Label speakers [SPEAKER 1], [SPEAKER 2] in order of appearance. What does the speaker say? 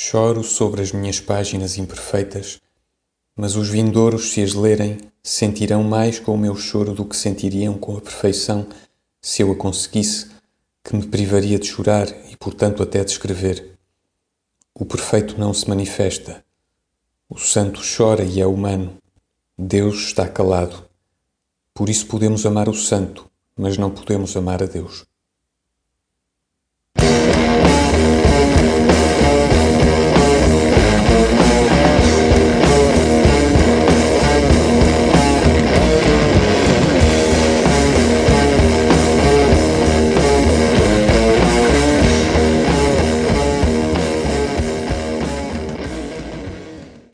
[SPEAKER 1] Choro sobre as minhas páginas imperfeitas, mas os vindouros, se as lerem, sentirão mais com o meu choro do que sentiriam com a perfeição, se eu a conseguisse, que me privaria de chorar e, portanto, até de escrever. O perfeito não se manifesta. O santo chora e é humano. Deus está calado. Por isso podemos amar o santo, mas não podemos amar a Deus.